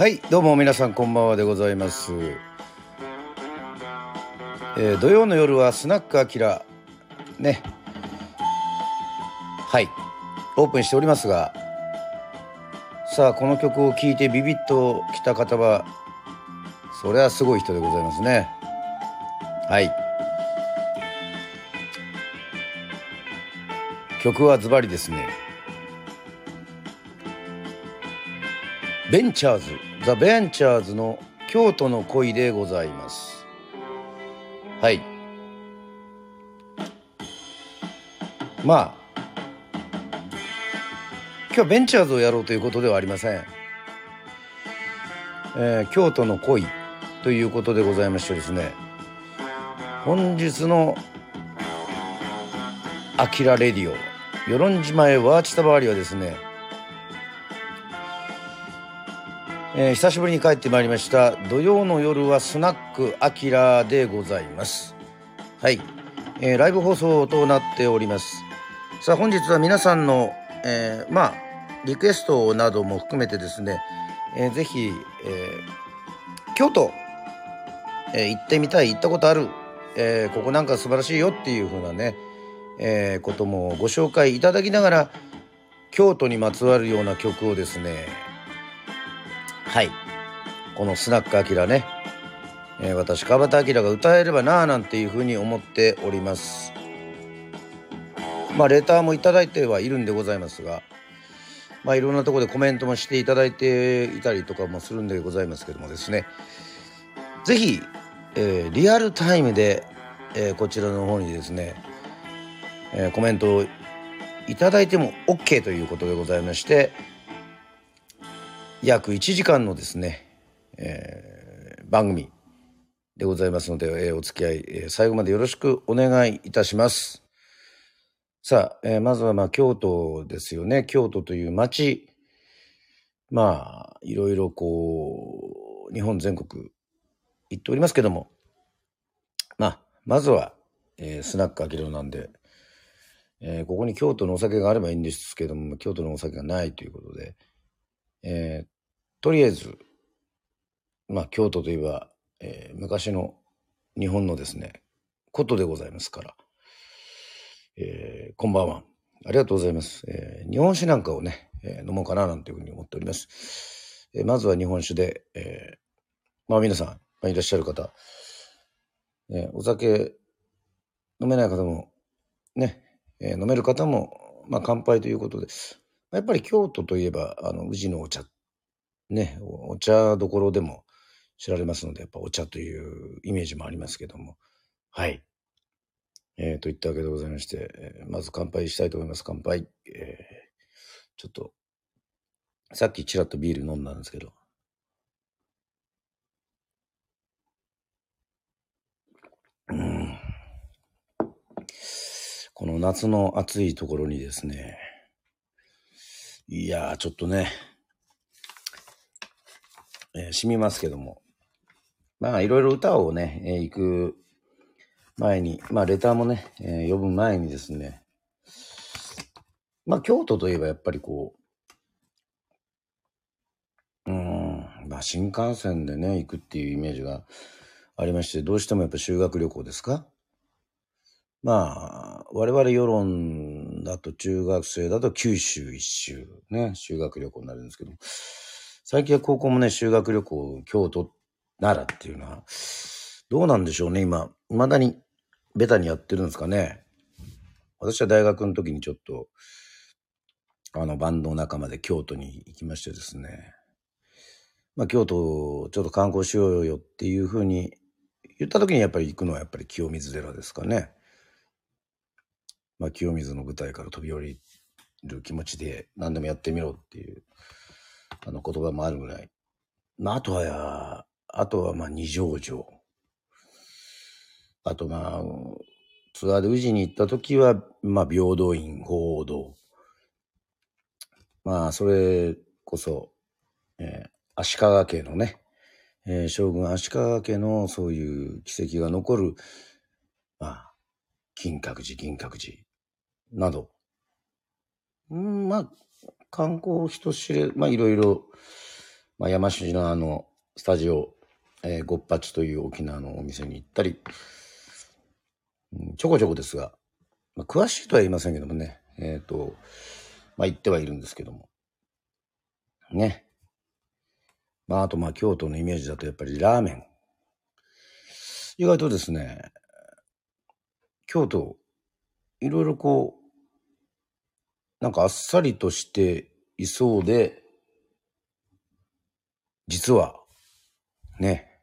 はいどうも皆さんこんばんはでございます、えー土曜の夜はスナックアキラ。ね。はい。オープンしておりますが。さあこの曲を聴いてビビッときた方はそれはすごい人でございますね。はい。曲はズバリですね。ベンチャーズ。ザ・ベンチャーズの京都の恋でございます。はい。まあ今日はベンチャーズをやろうということではありません、えー京都の恋ということでございましてですね本日の「アキラレディオ」与論島へワーチタバーリはですねえー久しぶりに帰ってまいりました。土曜の夜はスナックアキラでございます。はい、えーライブ放送となっております。さあ本日は皆さんの、えーまあリクエストなども含めてですね、えーぜひ、えー京都、えー行ってみたい行ったことある、えーここなんか素晴らしいよっていう風なね、えーこともご紹介いただきながら京都にまつわるような曲をですねはい。このスナックアキラね、えー私、川端明が歌えればなぁなんていうふうに思っております。まあ、レターもいただいてはいるんでございますが、まあ、いろんなとこでコメントもしていただいていたりとかもするんでございますけどもですね、ぜひ、えーリアルタイムで、えーこちらの方にですね、えコメントをいただいても OK ということでございまして、約1時間のですね、えー番組でございますので、えーお付き合い、えー最後までよろしくお願いいたします。さあ、えーまずはまあ京都ですよね。京都という街。まあ、いろいろこう、日本全国行っておりますけども、まあ、まずは、えースナックあきらなんで、えーここに京都のお酒があればいいんですけども、京都のお酒がないということで、えーとりあえず、まあ、京都といえば、えー昔の日本のですね、ことでございますから、えーこんばんは。ありがとうございます。えー日本酒なんかをね、えー飲もうかななんていうふうに思っております。えーまずは日本酒で、えーまあ皆さん、まあ、いらっしゃる方、えーお酒飲めない方も、ね、えー飲める方も、まあ乾杯ということで、やっぱり京都といえば、あの、宇治のお茶、ね、お茶どころでも知られますので、やっぱお茶というイメージもありますけども、はい。えー、といったわけでございまして、えーまず乾杯したいと思います。乾杯。えーちょっと、さっきちらっとビール飲んだんですけど、この夏の暑いところにですね、いやー、ちょっとね、えー染みますけども。まあ、いろいろ歌をね、えー行く前に、まあ、レターもね、えー呼ぶ前にですね、まあ、京都といえばやっぱりこう、うん、まあ、新幹線でね、行くっていうイメージがありまして、どうしてもやっぱ修学旅行ですか？まあ、我々世論だと中学生だと九州一周ね、修学旅行になるんですけど、最近は高校もね、修学旅行、京都、奈良っていうのは、どうなんでしょうね、今。未だに、ベタにやってるんですかね。私は大学の時にちょっと、あの、バンド仲間で京都に行きましてですね。まあ、京都、ちょっと観光しようよっていうふうに言った時にやっぱり行くのはやっぱり清水寺ですかね。まあ、清水の舞台から飛び降りる気持ちで何でもやってみろっていう、あの言葉もあるぐらい。まあ、あとはや、あとはまあ二条城。あとまあ、ツアーで宇治に行った時は、まあ平等院、鳳凰堂。まあ、それこそ、えー足利家のね、えー将軍足利家のそういう奇跡が残る、まあ、金閣寺、銀閣寺など、うんまあ、観光人知れ、まあいろいろ、まあ、山科のあの、スタジオ、えー、ゴッパチという沖縄のお店に行ったり、うん、ちょこちょこですが、まあ、詳しいとは言いませんけどもね、えっ、ー、と、まあ、行ってはいるんですけども。ね。まあ、あと、まあ、京都のイメージだとやっぱりラーメン。意外とですね、京都、いろいろこう、なんかあっさりとしていそうで、実は、ね、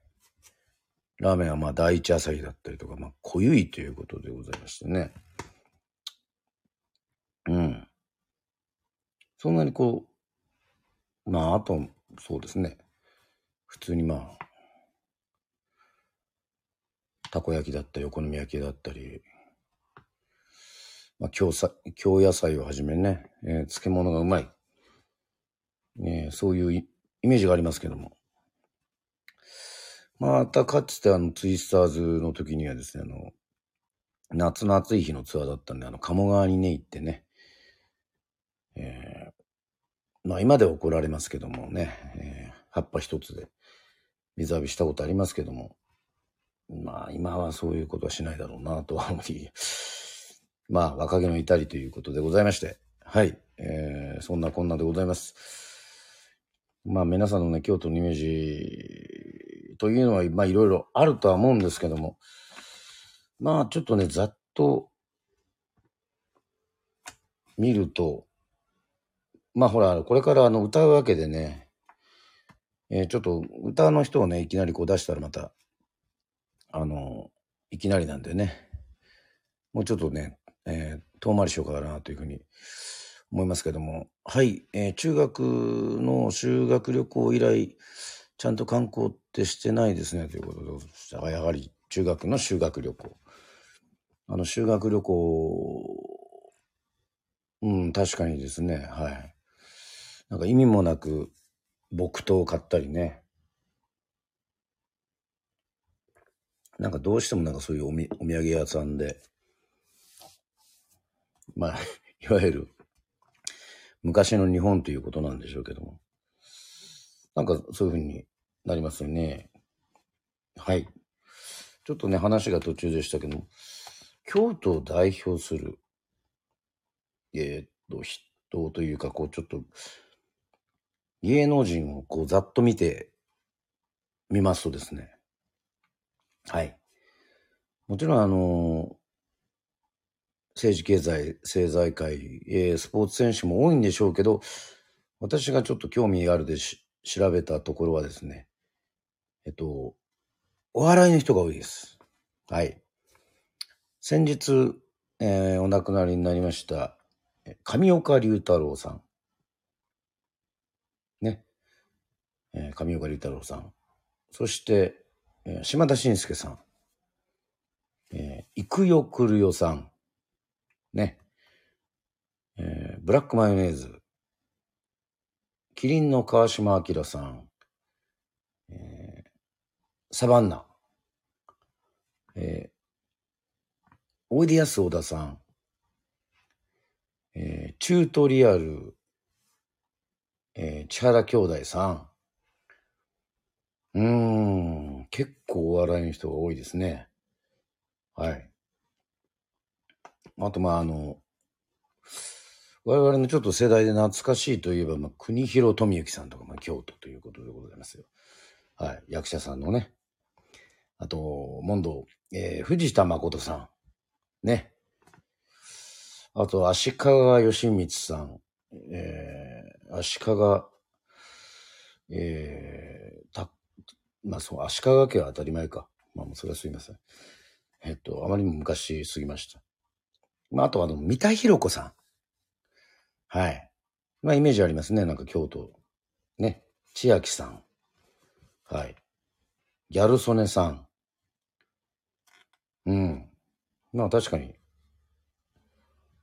ラーメンはまあ第一朝日だったりとか、まあ濃ゆいということでございましてね。うん。そんなにこう、まああと、そうですね。普通にまあ、たこ焼きだったり、お好み焼きだったり、まあ、京京野菜をはじめね、えー、漬物がうまい、え、そういうイメージがありますけども。またかつてあのツイスターズの時にはですね、あの、夏の暑い日のツアーだったんで、あの、鴨川にね、行ってね、えー、まあ今では怒られますけどもね、えー、葉っぱ一つで水浴びしたことありますけども、まあ今はそういうことはしないだろうなとは思い、まあ、若気の至りということでございまして、はい、えー、そんなこんなでございます。まあ、皆さんのね、京都のイメージというのは、まあ、いろいろあるとは思うんですけども、まあ、ちょっとね、ざっと見ると、まあ、ほら、これからあの歌うわけでね、えー、ちょっと歌の人をね、いきなりこう出したらまた、あの、いきなりなんでね、もうちょっとね、えー、遠回りしようかなというふうに思いますけども、はい、えー、中学の修学旅行以来、ちゃんと観光ってしてないですね、ということで、やはり中学の修学旅行。あの、修学旅行、うん、確かにですね、はい。なんか意味もなく、木刀を買ったりね。なんかどうしてもなんかそういうおみお土産屋さんで、まあ、いわゆる昔の日本ということなんでしょうけども。なんかそういうふうになりますよね。はい。ちょっとね、話が途中でしたけども、京都を代表する、えー、っと、人というか、こう、ちょっと、芸能人をこう、ざっと見てみますとですね、はい。もちろん、あの政治経済、政財界、えー、スポーツ選手も多いんでしょうけど、私がちょっと興味があるでし調べたところはですね、えっと、お笑いの人が多いです。はい。先日、えー、お亡くなりになりました、上岡龍太郎さん。ね。えー、上岡龍太郎さん。そして、えー、島田紳介さん。えー、生代来代さん。ね。えー、ブラックマヨネーズ。キリンの川島明さん。えー、サバンナ。えー、おいでやす小田さん。えー、チュートリアル。えー、千原兄弟さん。うーん、結構お笑いの人が多いですね。はい。あと、まあ、あの、我々のちょっと世代で懐かしいといえば、まあ、国広富之さんとか、まあ、京都ということでございますよ。はい。役者さんのね。あと、モンド、えー、藤田誠さん。ね。あと、足利義満さん。えー、足利、えー、た、まあ、そう、足利家は当たり前か。まあ、それはすいません。えっと、あまりにも昔すぎました。まあ、あとはあの、三田寛子さん。はい。まあ、イメージありますね。なんか京都。ね。千秋さん。はい。ギャル曽根さん。うん。まあ、確かに。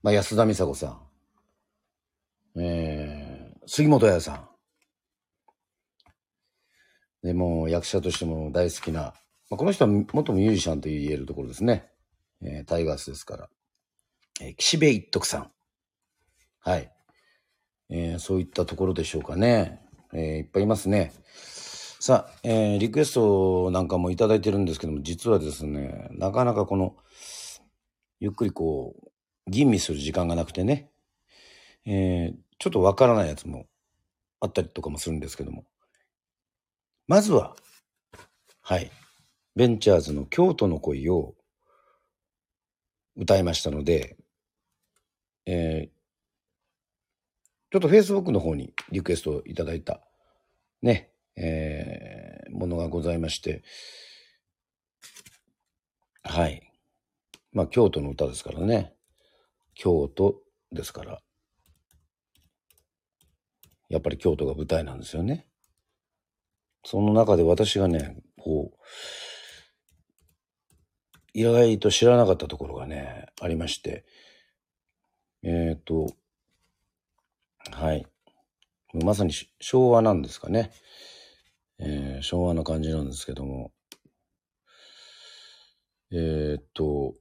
まあ、安田美沙子さん。えー、杉本彩さん。でも、役者としても大好きな、まあ、この人は元ミュージシャンと言えるところですね。えー、タイガースですから。えー、岸辺一徳さん。はい。えー、そういったところでしょうかね。えー、いっぱいいますね。さあ、えー、リクエストなんかもいただいてるんですけども、実はですね、なかなかこの、ゆっくりこう、吟味する時間がなくてね、えー、ちょっとわからないやつもあったりとかもするんですけども。まずは、はい、ベンチャーズの京都の恋を歌いましたので、え、ちょっと Facebook の方にリクエストをいただいた、ね、えー、ものがございまして、はい。まあ、京都の歌ですからね。京都ですから。やっぱり京都が舞台なんですよね。その中で私がね、こう、意外と知らなかったところがね、ありまして、えっ、ー、と、はい。まさに昭和なんですかね。えー、昭和な感じなんですけども、えー、っと、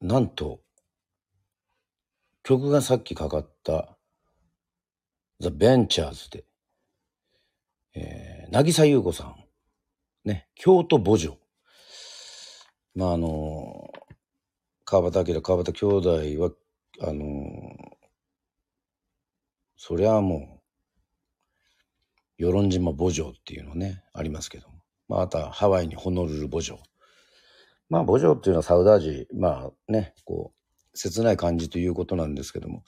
なんと、曲がさっきかかった、ザ・ベンチャーズで、えー、渚優子さん、ね、京都母女。まあ、あの、川端明、川端兄弟は、あの、そりゃもう、与論島墓場っていうのね、ありますけども。まあ、あとはハワイにホノルル墓場。まあ、墓場っていうのはサウダージ、まあね、こう、切ない感じということなんですけども。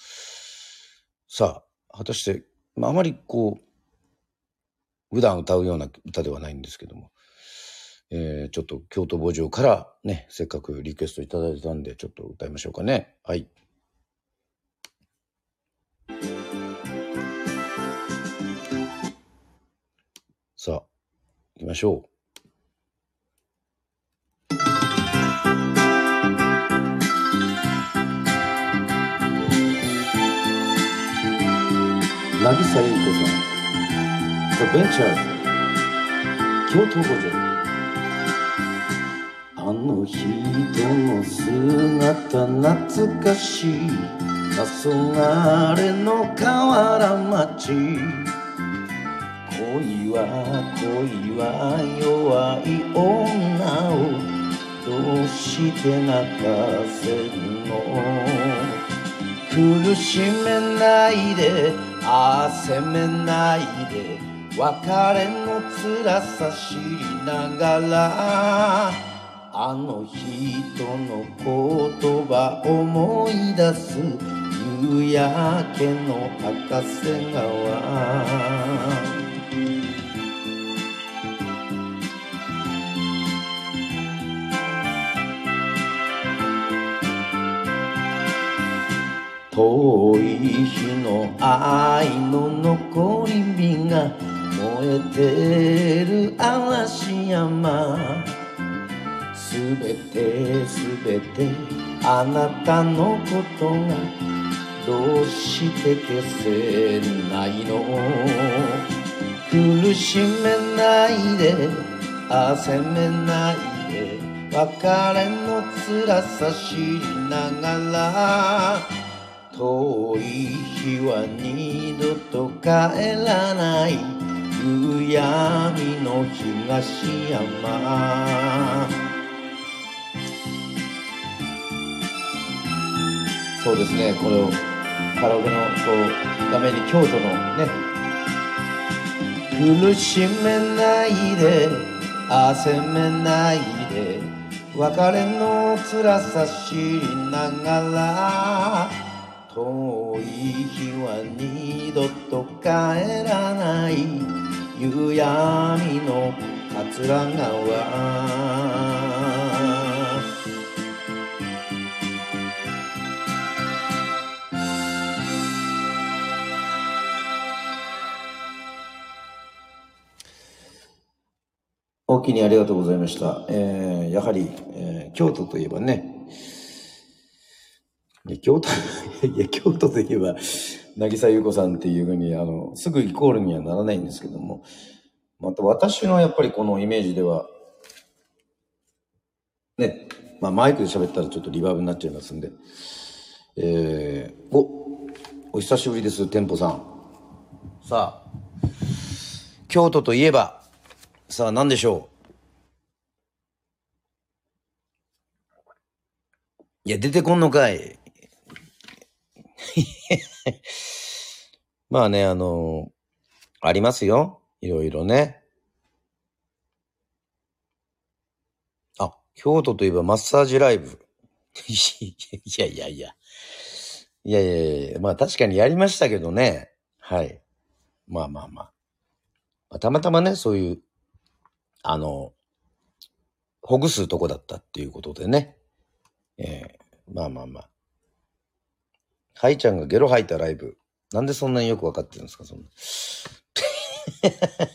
さあ、果たして、まあ、あまりこう、普段歌うような歌ではないんですけども、えー、ちょっと京都墓場からね、せっかくリクエストいただいたんで、ちょっと歌いましょうかね。はい。行きましょう。渚優子さん、The Venture、京都五条。あの人の姿懐かしい黄昏の河原町恋は恋は弱い女をどうして泣かせるの？苦しめないであ責めないで別れの辛さ知りながらあの人の言葉思い出す夕焼けの高瀬川。遠い日の愛の残り火が燃えてる嵐山。すべてすべてあなたのことがどうして消せないの？苦しめないであせめないで別れの辛さ知りながら。遠い日は二度と帰らない。夕闇の東山。そうですね。このカラオケのこう画面に京都のね。苦しめないで汗めないで別れの辛さ知りながら。遠い日は二度と帰らない夕闇の桂川お気にありがとうございました。えー、やはり、えー、京都といえばね、京都、いや、京都といえば、渚優子さんっていうふうに、あの、すぐイコールにはならないんですけども、また私のやっぱりこのイメージでは、ね、まあマイクで喋ったらちょっとリバーブになっちゃいますんで、えー、お、お久しぶりです、店舗さん。さあ、京都といえば、さあ何でしょう？いや、出てこんのかい。まあね、あのありますよ。いろいろね。あ、京都といえばマッサージライブ。いやいやいや。いやいやいや、まあ確かにやりましたけどね。はい。まあまあまあ。まあ、たまたまね、そういう、あの、ほぐすとこだったっていうことでね。えー、まあまあまあ。ハイちゃんがゲロ吐いたライブ。なんでそんなによくわかってるんですか、そんな。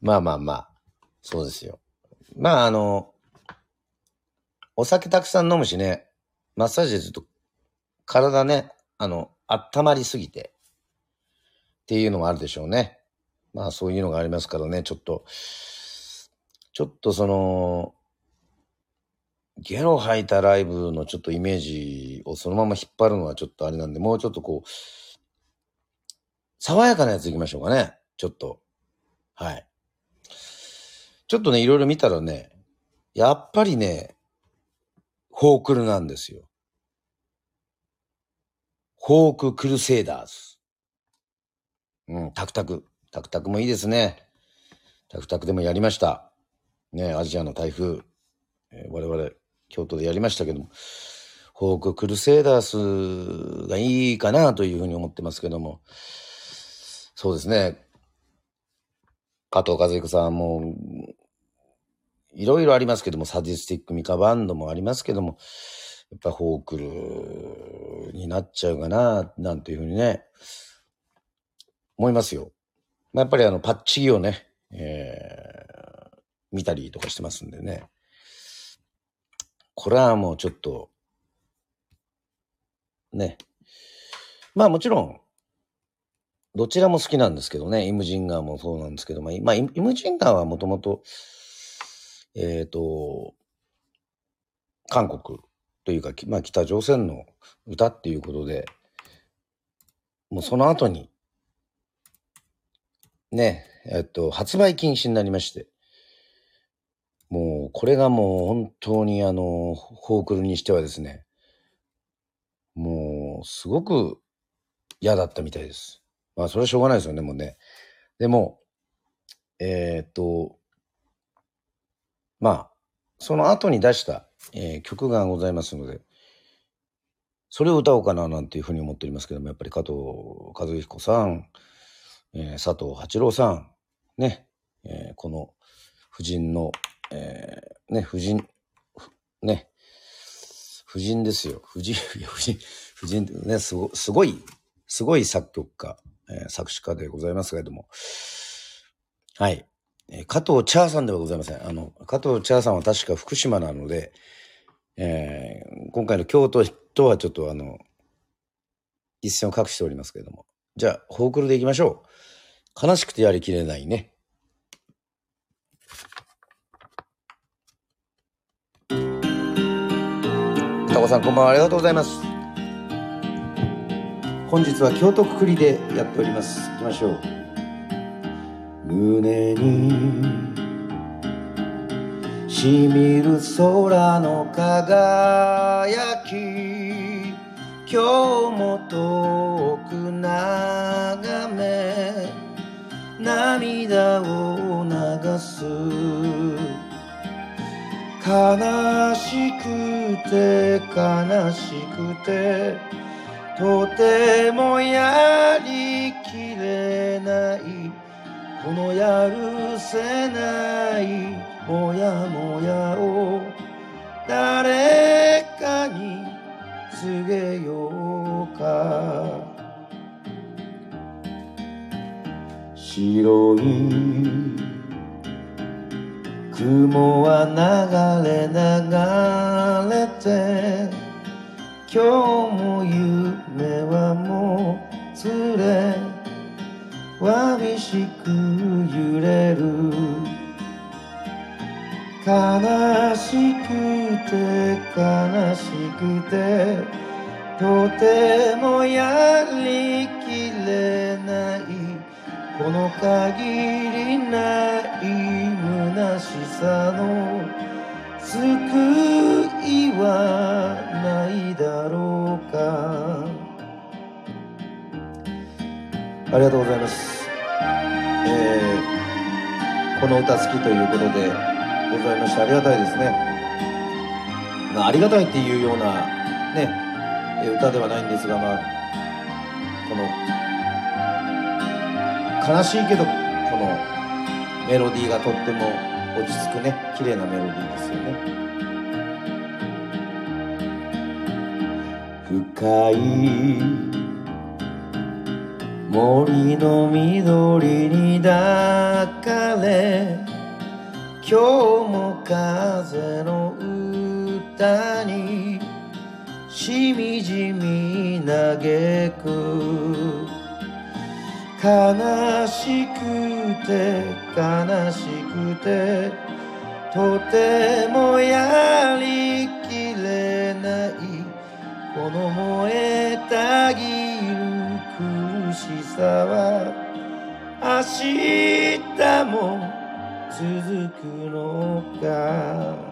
まあまあまあ。そうですよ。まああの、お酒たくさん飲むしね、マッサージでずっと体ね、あの、温まりすぎてっていうのもあるでしょうね。まあそういうのがありますからね、ちょっと、ちょっとその、ゲロ吐いたライブのちょっとイメージをそのまま引っ張るのはちょっとあれなんで、もうちょっとこう、爽やかなやついきましょうかね。ちょっと。はい。ちょっとね、いろいろ見たらね、やっぱりね、フォークルなんですよ。フォーククルセイダーズ。うん、タクタク。タクタクもいいですね。タクタクでもやりました。ね、アジアの台風。えー、我々、京都でやりましたけども。フォーククルセイダースがいいかなというふうに思ってますけども。そうですね。加藤和彦さんも、いろいろありますけども、サディスティックミカバンドもありますけども、やっぱフォークルになっちゃうかな、なんていうふうにね、思いますよ。まあ、やっぱりあの、パッチギをね、えー、見たりとかしてますんでね。これはもうちょっと、ね。まあもちろん、どちらも好きなんですけどね。イムジンガーもそうなんですけど、まあ、まあ、イムジンガーはもともと、えっ、ー、と、韓国というか、まあ、北朝鮮の歌っていうことで、もうその後に、ね、えっと、発売禁止になりまして、もう、これがもう本当にあの、フォークルにしてはですね、もう、すごく嫌だったみたいです。まあ、それはしょうがないですよね、もうね。でも、えー、っと、まあ、その後に出した、えー、曲がございますので、それを歌おうかななんていうふうに思っておりますけども、やっぱり加藤和彦さん、えー、佐藤八郎さん、ね、えー、この夫人の、えー、ね、夫人、ね、夫人ですよ。夫人、夫人、夫人、ね、すごすごい、すごい作曲家、えー、作詞家でございますけれども、はい。えー、加藤茶さんではございません。あの、加藤茶さんは確か福島なので、えー、今回の京都とはちょっとあの、一線を画しておりますけれども。じゃあ、フォークルでいきましょう。悲しくてやりきれないね。さんこんばんはありがとうございます。本日は京都くくりでやっております。行きましょう。胸にしみる空の輝き今日も遠く眺め涙を流す悲しくて悲しくてとてもやりきれないこのやるせないもやもやを誰かに告げようか。白い雲は流れ流れて今日も夢はもうつれわびしく揺れる。悲しくて悲しくてとてもやりきれない。この限りない虚しさの救いはないだろうか。ありがとうございます、えー、この歌好きということでございましてありがたいですね、まあ、ありがたいっていうようなね歌ではないんですがまあこの悲しいけどこのメロディーがとっても落ち着くね綺麗なメロディーですよね。深い森の緑に抱かれ今日も風の歌にしみじみ嘆く。悲しくて悲しくてとてもやりきれない。この燃えたぎる苦しさは明日も続くのか。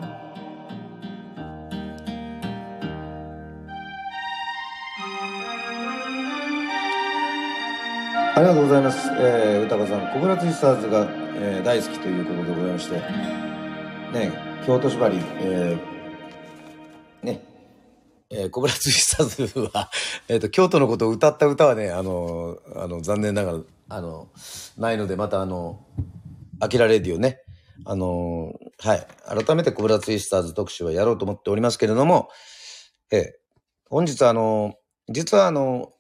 ありがとうございます。えー、歌子さん、コブラツイスターズが、えー、大好きということでございまして、ね、京都縛り、えー、ね、えー、コブラツイスターズは、えっ、ー、と、京都のことを歌った歌はね、あの、あの、残念ながら、あの、ないので、またあの、アキラレディオね、あの、はい、改めてコブラツイスターズ特集はやろうと思っておりますけれども、えー、本日あの、実はあの、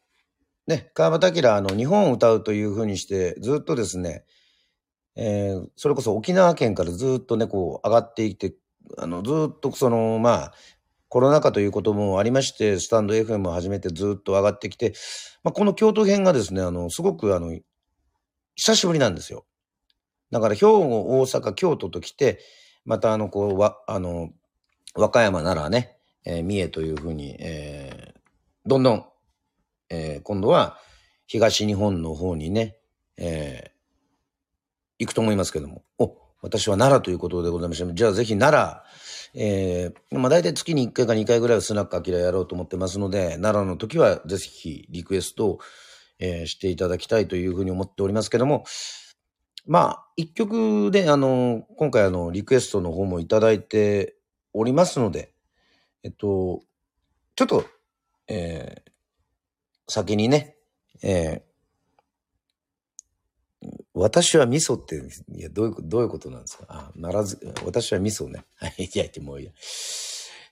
ね、川端明、あの、日本を歌うというふうにして、ずっとですね、えー、それこそ沖縄県からずっとね、こう、上がっていって、あの、ずっとその、まあ、コロナ禍ということもありまして、スタンド FM を始めてずっと上がってきて、まあ、この京都編がですね、あの、すごくあの、久しぶりなんですよ。だから兵庫、大阪、京都と来て、またあの、こう、わ、あの、和歌山ならね、えー、三重というふうに、えー、どんどんえー、今度は東日本の方にね、えー、行くと思いますけども。お、私は奈良ということでございまして、じゃあぜひ奈良、えー、まあ大体月に1回か2回ぐらいはスナックアキラやろうと思ってますので、奈良の時はぜひリクエストを、えー、していただきたいというふうに思っておりますけども、まあ、一曲で、あの、今回あの、リクエストの方もいただいておりますので、えっと、ちょっと、えー、先にね、えー、私は味噌って、いや、どういう、どういうことなんですか？あ、ならず、私は味噌ね。は い、いや、もういいや。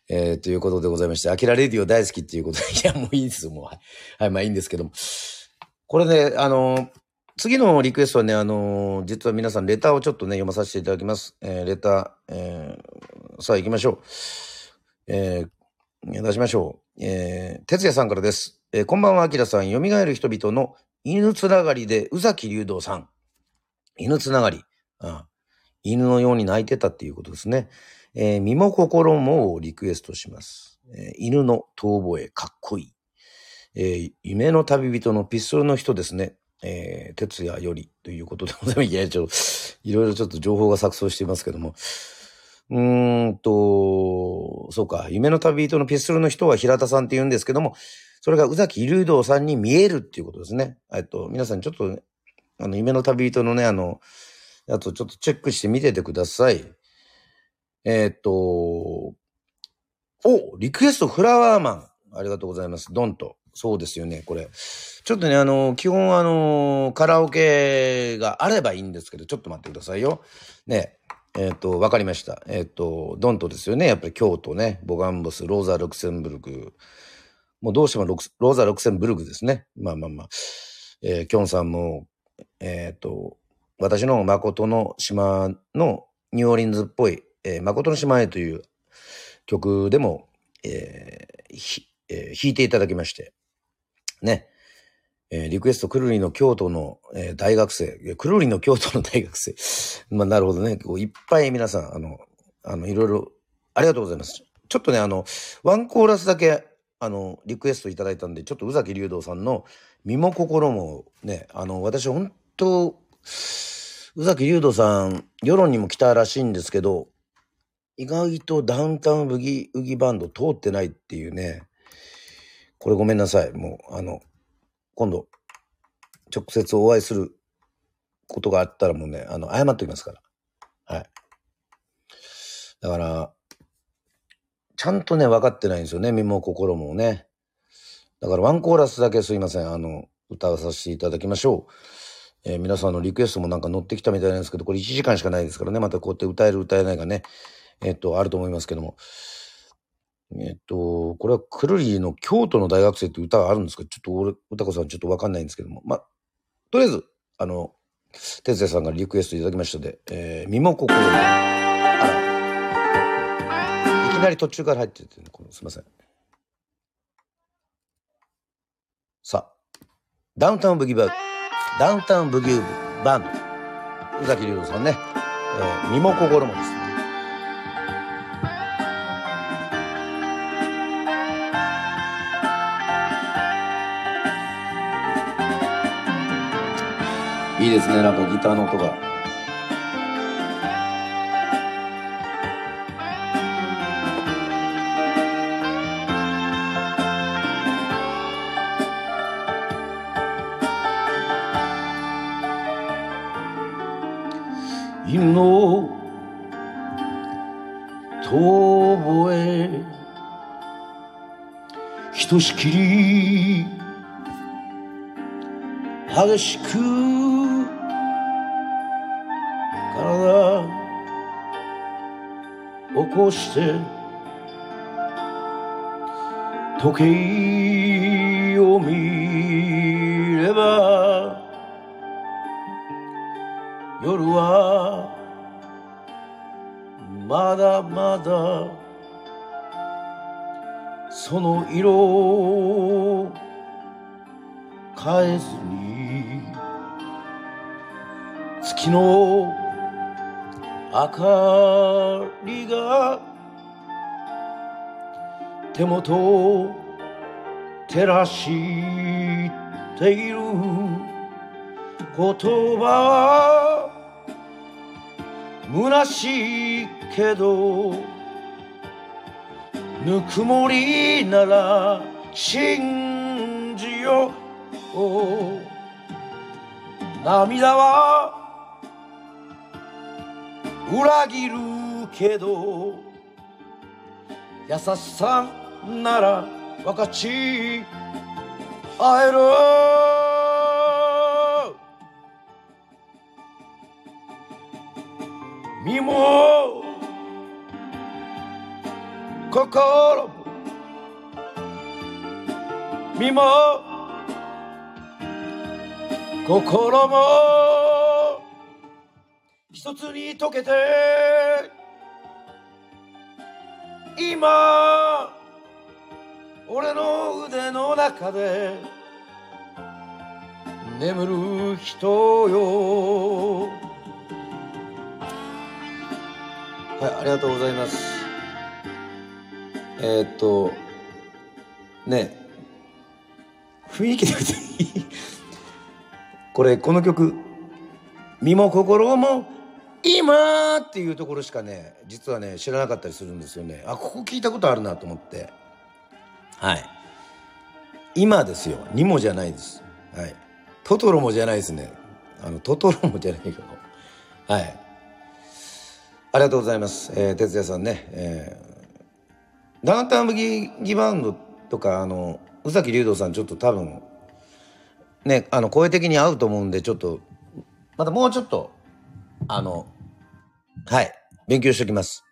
えー、ということでございまして、アキラレディオ大好きっていうことで、いや、もういいですよ、もう。はい、まあいいんですけども。これね、あの、次のリクエストはね、あの、実は皆さんレターをちょっとね、読まさせていただきます。えー、レター、えー、さあ行きましょう。えー、出しましょう。えー、哲也さんからです。えー、こんばんは、あきらさん。蘇る人々の犬つながりで、宇崎竜道さん。犬つながり。あ犬のように泣いてたっていうことですね。えー、身も心もをリクエストします。えー、犬の遠吠え、かっこいい。えー、夢の旅人のピストルの人ですね。えー、哲也よりということでございます。いや、ちょ、いろいろちょっと情報が錯綜していますけども。うーんと、そうか、夢の旅人のピストルの人は平田さんって言うんですけども、それが宇崎竜道さんに見えるっていうことですね。えっと、皆さんちょっと、ね、あの、夢の旅人のね、あの、やつをちょっとチェックしてみててください。えー、っと、おリクエストフラワーマン。ありがとうございます。ドンと。そうですよね、これ。ちょっとね、あの、基本あの、カラオケがあればいいんですけど、ちょっと待ってくださいよ。ね。えっ、と、わかりました。えっ、と、ドンとですよね。やっぱり京都ね、ボガンボス、ローザ・ルクセンブルク、もうどうしてもローザ・ロクセンブルグですね。まあまあまあ。えー、キョンさんも、えっ、ー、と、私の誠の島のニューオリンズっぽい、えー、誠の島へという曲でも、えーえー、弾いていただきまして、ね。えー、リクエスト、くるりの京都の、えー、大学生、くるりの京都の大学生。まあ、なるほどね。こういっぱい皆さん、あの、あの、いろいろ、ありがとうございます。ちょっとね、あの、ワンコーラスだけあの、リクエストいただいたんで、ちょっと宇崎竜道さんの身も心もね、あの、私本当、宇崎竜斗さん、世論にも来たらしいんですけど、意外とダウンタウンブギウギバンド通ってないっていうね。これごめんなさい。もう、あの、今度、直接お会いすることがあったらもうね、あの、謝っておきますから。はい。だから、ちゃんとね、分かってないんですよね、身も心もね。だからワンコーラスだけすいません、あの、歌わさせていただきましょう。えー、皆さんのリクエストもなんか乗ってきたみたいなんですけど、これ1時間しかないですからね、またこうやって歌える歌えないがね、えっ、と、あると思いますけども。えっ、と、これはくるりの京都の大学生って歌があるんですか？ちょっと俺、歌子さんちょっとわかんないんですけども。ま、とりあえず、あの、哲也さんがリクエストいただきましたので、えー、身も心も。いきなり途中から入ってて、ね、すいません。さあ、ダウンタウンブギバー、ダウンタウンブギウブバンド、宇崎竜さんね、えー、身も心もですね。いいですね、なんかギターの音が。ひとしきり激しく体起こして時計を見れば夜はまだまだその色を変えずに月の明かりが手元を照らしている言葉は虚しいけどぬくもりなら信じよう。涙は裏切るけど優しさなら分かち合える。身も心。も身も心も。一つに溶けて今俺の腕の中で眠る人よ。はいありがとうございます。えー、っとね雰囲気でこれこの曲身も心も今っていうところしかね実はね知らなかったりするんですよね。あここ聞いたことあるなと思って。はい。今ですよ。にもじゃないです。はい。トトロもじゃないですね。あのトトロもじゃないけど。はい。ありがとうございます。えー、哲也さんね。えー、ダウンタウンブギギバンドとかあの宇崎竜斗さんちょっと多分ねあの声的に合うと思うんでちょっとまたもうちょっとあのはい。勉強しておきます。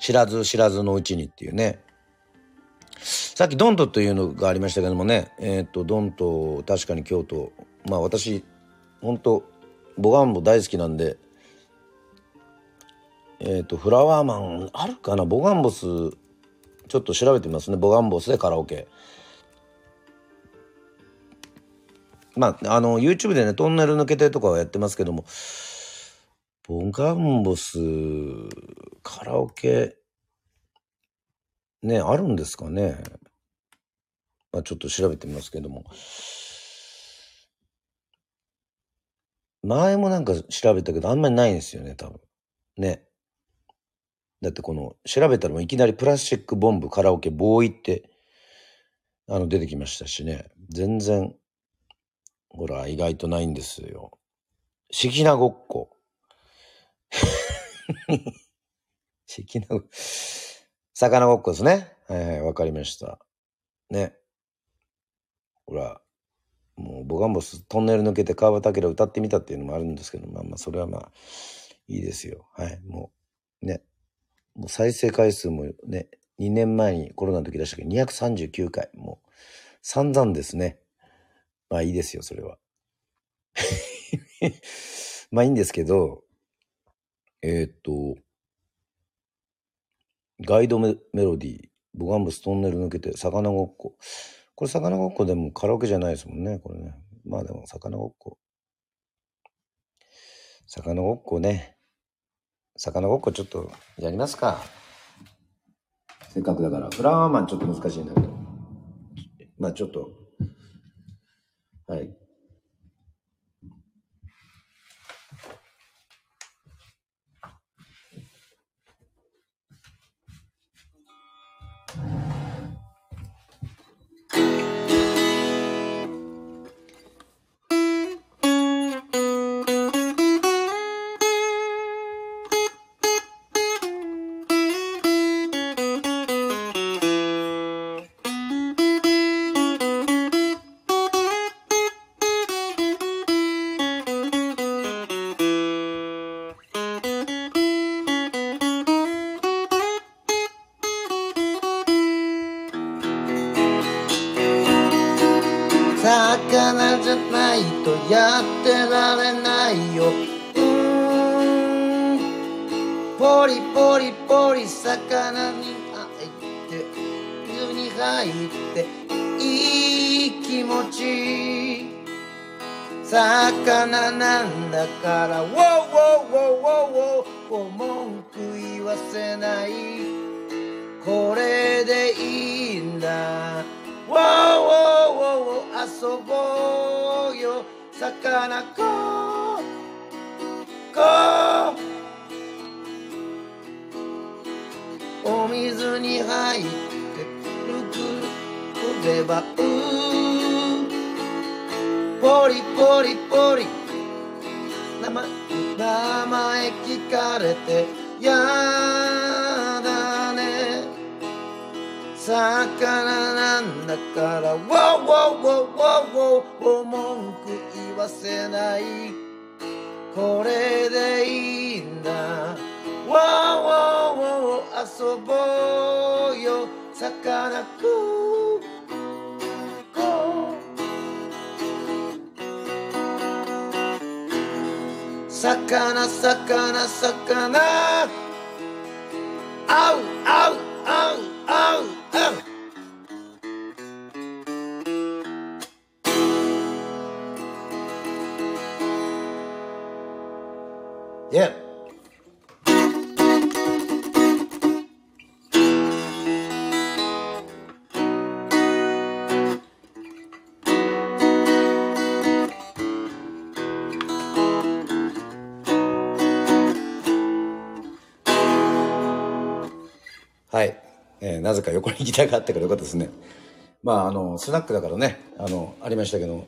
知らず知らずのうちにっていうね。さっきドントというのがありましたけどもね、えっ、と、ドント、確かに京都、まあ私、本当ボガンボ大好きなんで、えっ、ー、と、フラワーマン、あるかな？ボガンボス、ちょっと調べてみますね。ボガンボスでカラオケ。まあ、あの、YouTube でね、トンネル抜けてとかはやってますけども、ボガンボス、カラオケ、ね、あるんですかね。まあ、ちょっと調べてみますけども。前もなんか調べたけど、あんまりないんですよね、多分。ね。だってこの、調べたらいきなりプラスチックボンブ、カラオケ、ボーイって、あの、出てきましたしね。全然、ほら、意外とないんですよ。しきなごっこ。しきなごっこ。魚ごっこですね。はいはい、わかりました。ね。ほら、もうボガンボストンネル抜けて川端明歌ってみたっていうのもあるんですけど、まあまあ、それはまあ、いいですよ。はい、もう、ね。もう再生回数もね、2年前にコロナの時出したけど、239回。もう、散々ですね。まあいいですよ、それは。まあいいんですけど、えー、っと、ガイドメロディー、ボガンブストンネル抜けて、魚ごっこ。これ魚ごっこでもカラオケじゃないですもんね、これね。まあでも魚ごっこ。魚ごっこね。魚ごっこちょっとやりますか。せっかくだから。フラワーマンちょっと難しいんだけど。まあちょっと。はい。だからウォーウォーウォーウォーウォー文句言わせない。これでいいんだ。ウォーウォーウォー遊ぼうよ。魚子子お水に入ってくる。くる飛べばう。ポリポリポリ。かれてやだね。魚なんだからウォーウォーウォーウォーウォー文句言わせない。これでいいんだ。ウォーウォーウォー遊ぼうよ。魚く魚魚魚。あうえー、なぜか横にギターがあったからよかったですね。まあ、あの、スナックだからね、あの、ありましたけど、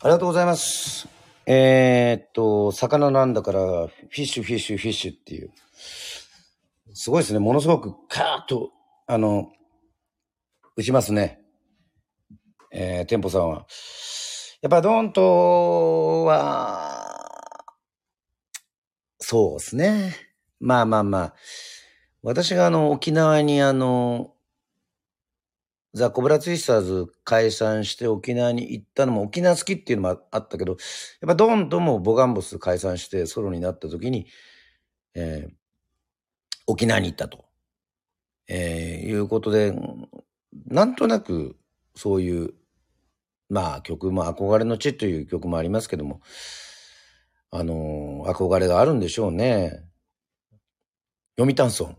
ありがとうございます。えー、っと、魚なんだから、フィッシュ、フィッシュ、フィッシュっていう。すごいですね。ものすごくカーッと、あの、打ちますね。えー、店舗さんは。やっぱドンとは、そうですね。まあまあまあ。私があの、沖縄にあの、ザ・コブラツイスターズ解散して沖縄に行ったのも沖縄好きっていうのもあったけど、やっぱドンともボガンボス解散してソロになった時に、えー、沖縄に行ったと、えー、いうことで、なんとなくそういう、まあ曲も憧れの地という曲もありますけども、あのー、憧れがあるんでしょうね。読谷村。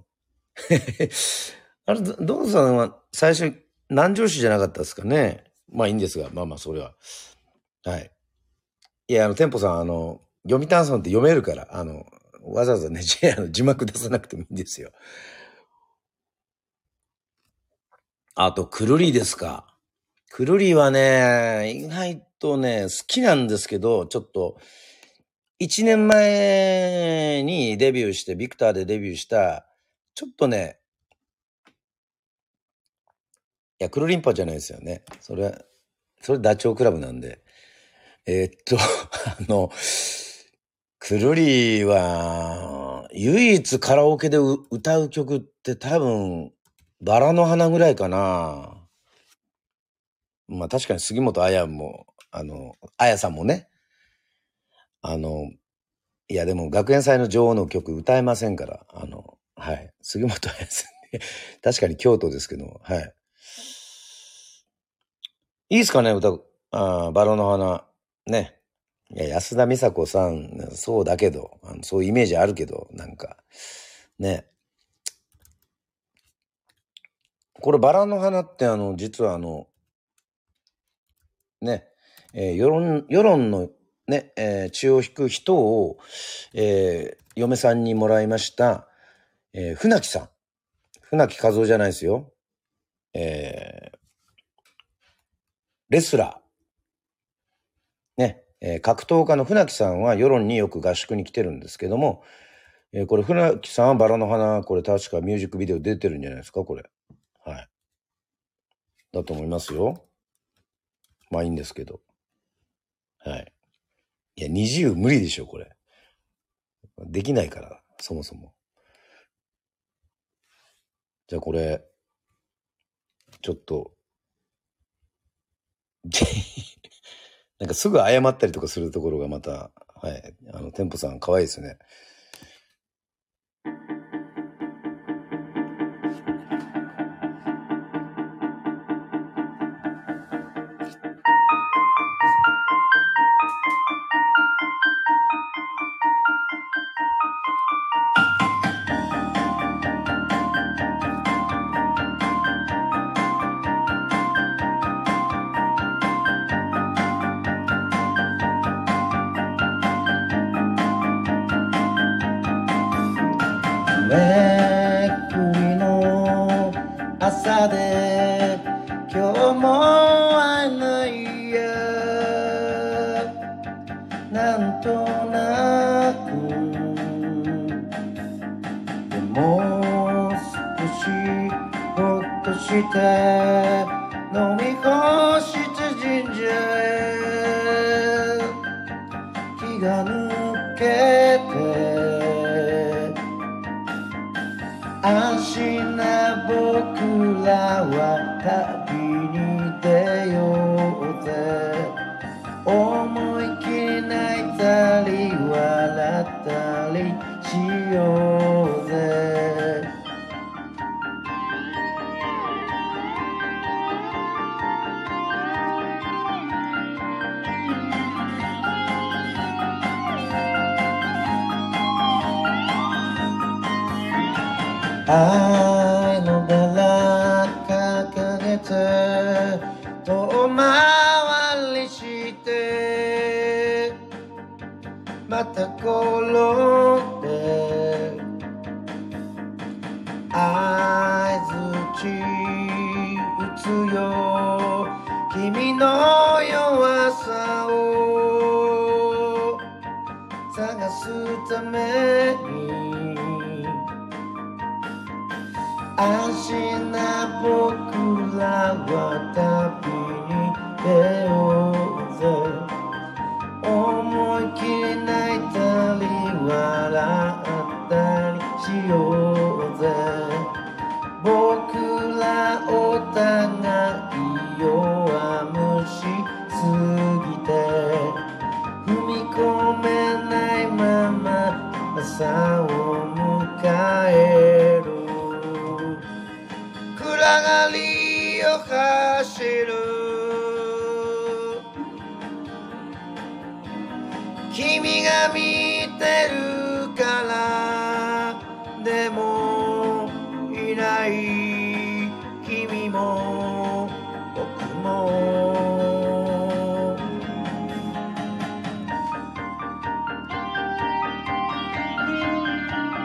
あれ、ドンさんは最初、南城市じゃなかったですかね。まあいいんですが、まあまあ、それは。はい。いや、あの、店舗さん、あの、読谷村って読めるから、あの、わざわざね、字幕出さなくてもいいんですよ。あと、くるりですか。くるりはね、意外とね、好きなんですけど、ちょっと、一年前にデビューして、ビクターでデビューした、ちょっとね、いや、クルリンパじゃないですよね。それ、それダチョウ倶楽部なんで。えー、っと、あの、くるりは、唯一カラオケで歌う曲って多分、バラの花ぐらいかな。まあ確かに杉本彩も、あの、彩さんもね、あの、いやでも学園祭の女王の曲歌えませんから、あの、はい。杉本彩さん、ね、確かに京都ですけど、はい。いいですかね、歌う。あバラの花。ね。いや、安田美沙子さん、そうだけど、あのそういうイメージあるけど、なんか、ね。これ、バラの花って、あの、実はあの、ね、えー、世論、世論のね、えー、血を引く人を、えー、嫁さんにもらいました、えー、船木さん。船木和夫じゃないですよ。えー、レスラー。ね、えー、格闘家の船木さんは世論によく合宿に来てるんですけども、えー、これ船木さんはバラの花、これ確かミュージックビデオ出てるんじゃないですか、これ。はい。だと思いますよ。まあいいんですけど。はい。いや、20無理でしょ、これ。できないから、そもそも。じゃあこれ、ちょっと、なんかすぐ謝ったりとかするところがまた、はい、あの、店舗さん可愛いですね。して飲み干し神社へ気が抜けて。安心な僕らは旅愛のバラ掲げて遠回りして。またこう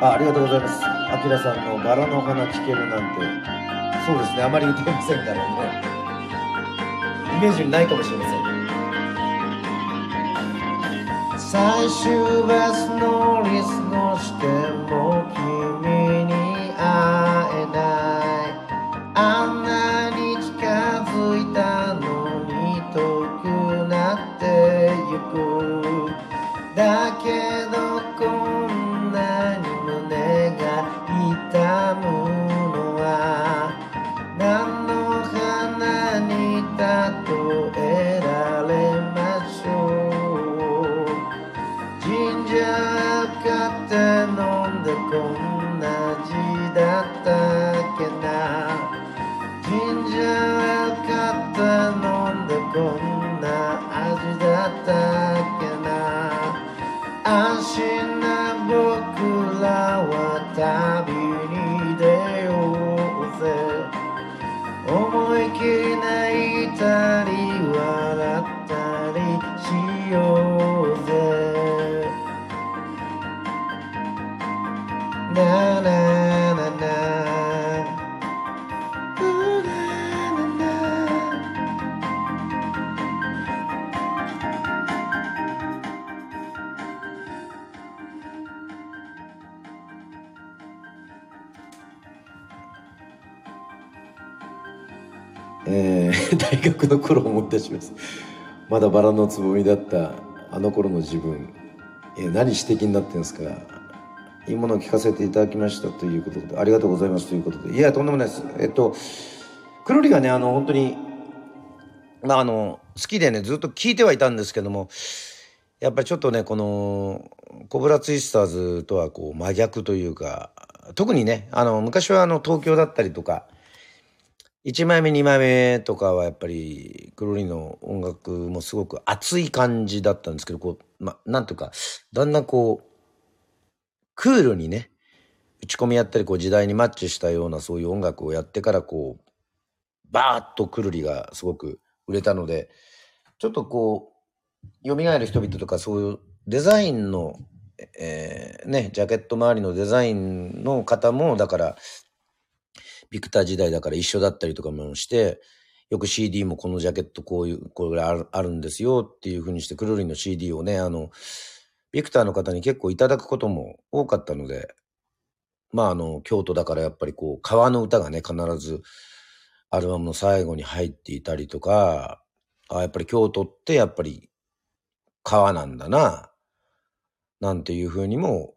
あありがとうございます。あきらさんのバラの花聞けるなんて。そうですね、あまり歌いませんからね。イメージないかもしれません。最終バス乗り過ごしても君頃を思い出します。まだバラのつぼみだったあの頃の自分、えー何指摘になってんですかいいものを聞かせていただきましたということでありがとうございますということで。いやとんでもないです。えっとくるりがねあの本当にまああの好きでねずっと聞いてはいたんですけどもやっぱりちょっとねこのコブラツイスターズとはこう真逆というか特にねあの昔はあの東京だったりとか1枚目2枚目とかはやっぱりクロリの音楽もすごく熱い感じだったんですけどこう、ま、なんとかだんだんこうクールにね打ち込みやったりこう時代にマッチしたようなそういう音楽をやってからこうバーッとクルリがすごく売れたのでちょっとこう蘇る人々とかそういうデザインの、えーねジャケット周りのデザインの方もだからビクター時代だから一緒だったりとかもして、よく CD もこのジャケットこういう、これあるあるんですよっていう風にして、クルリの。CD をね、あの、ビクターの方に結構いただくことも多かったので、まああの、京都だからやっぱりこう、川の歌がね、必ずアルバムの最後に入っていたりとか、ああやっぱり京都ってやっぱり川なんだな、なんていう風にも、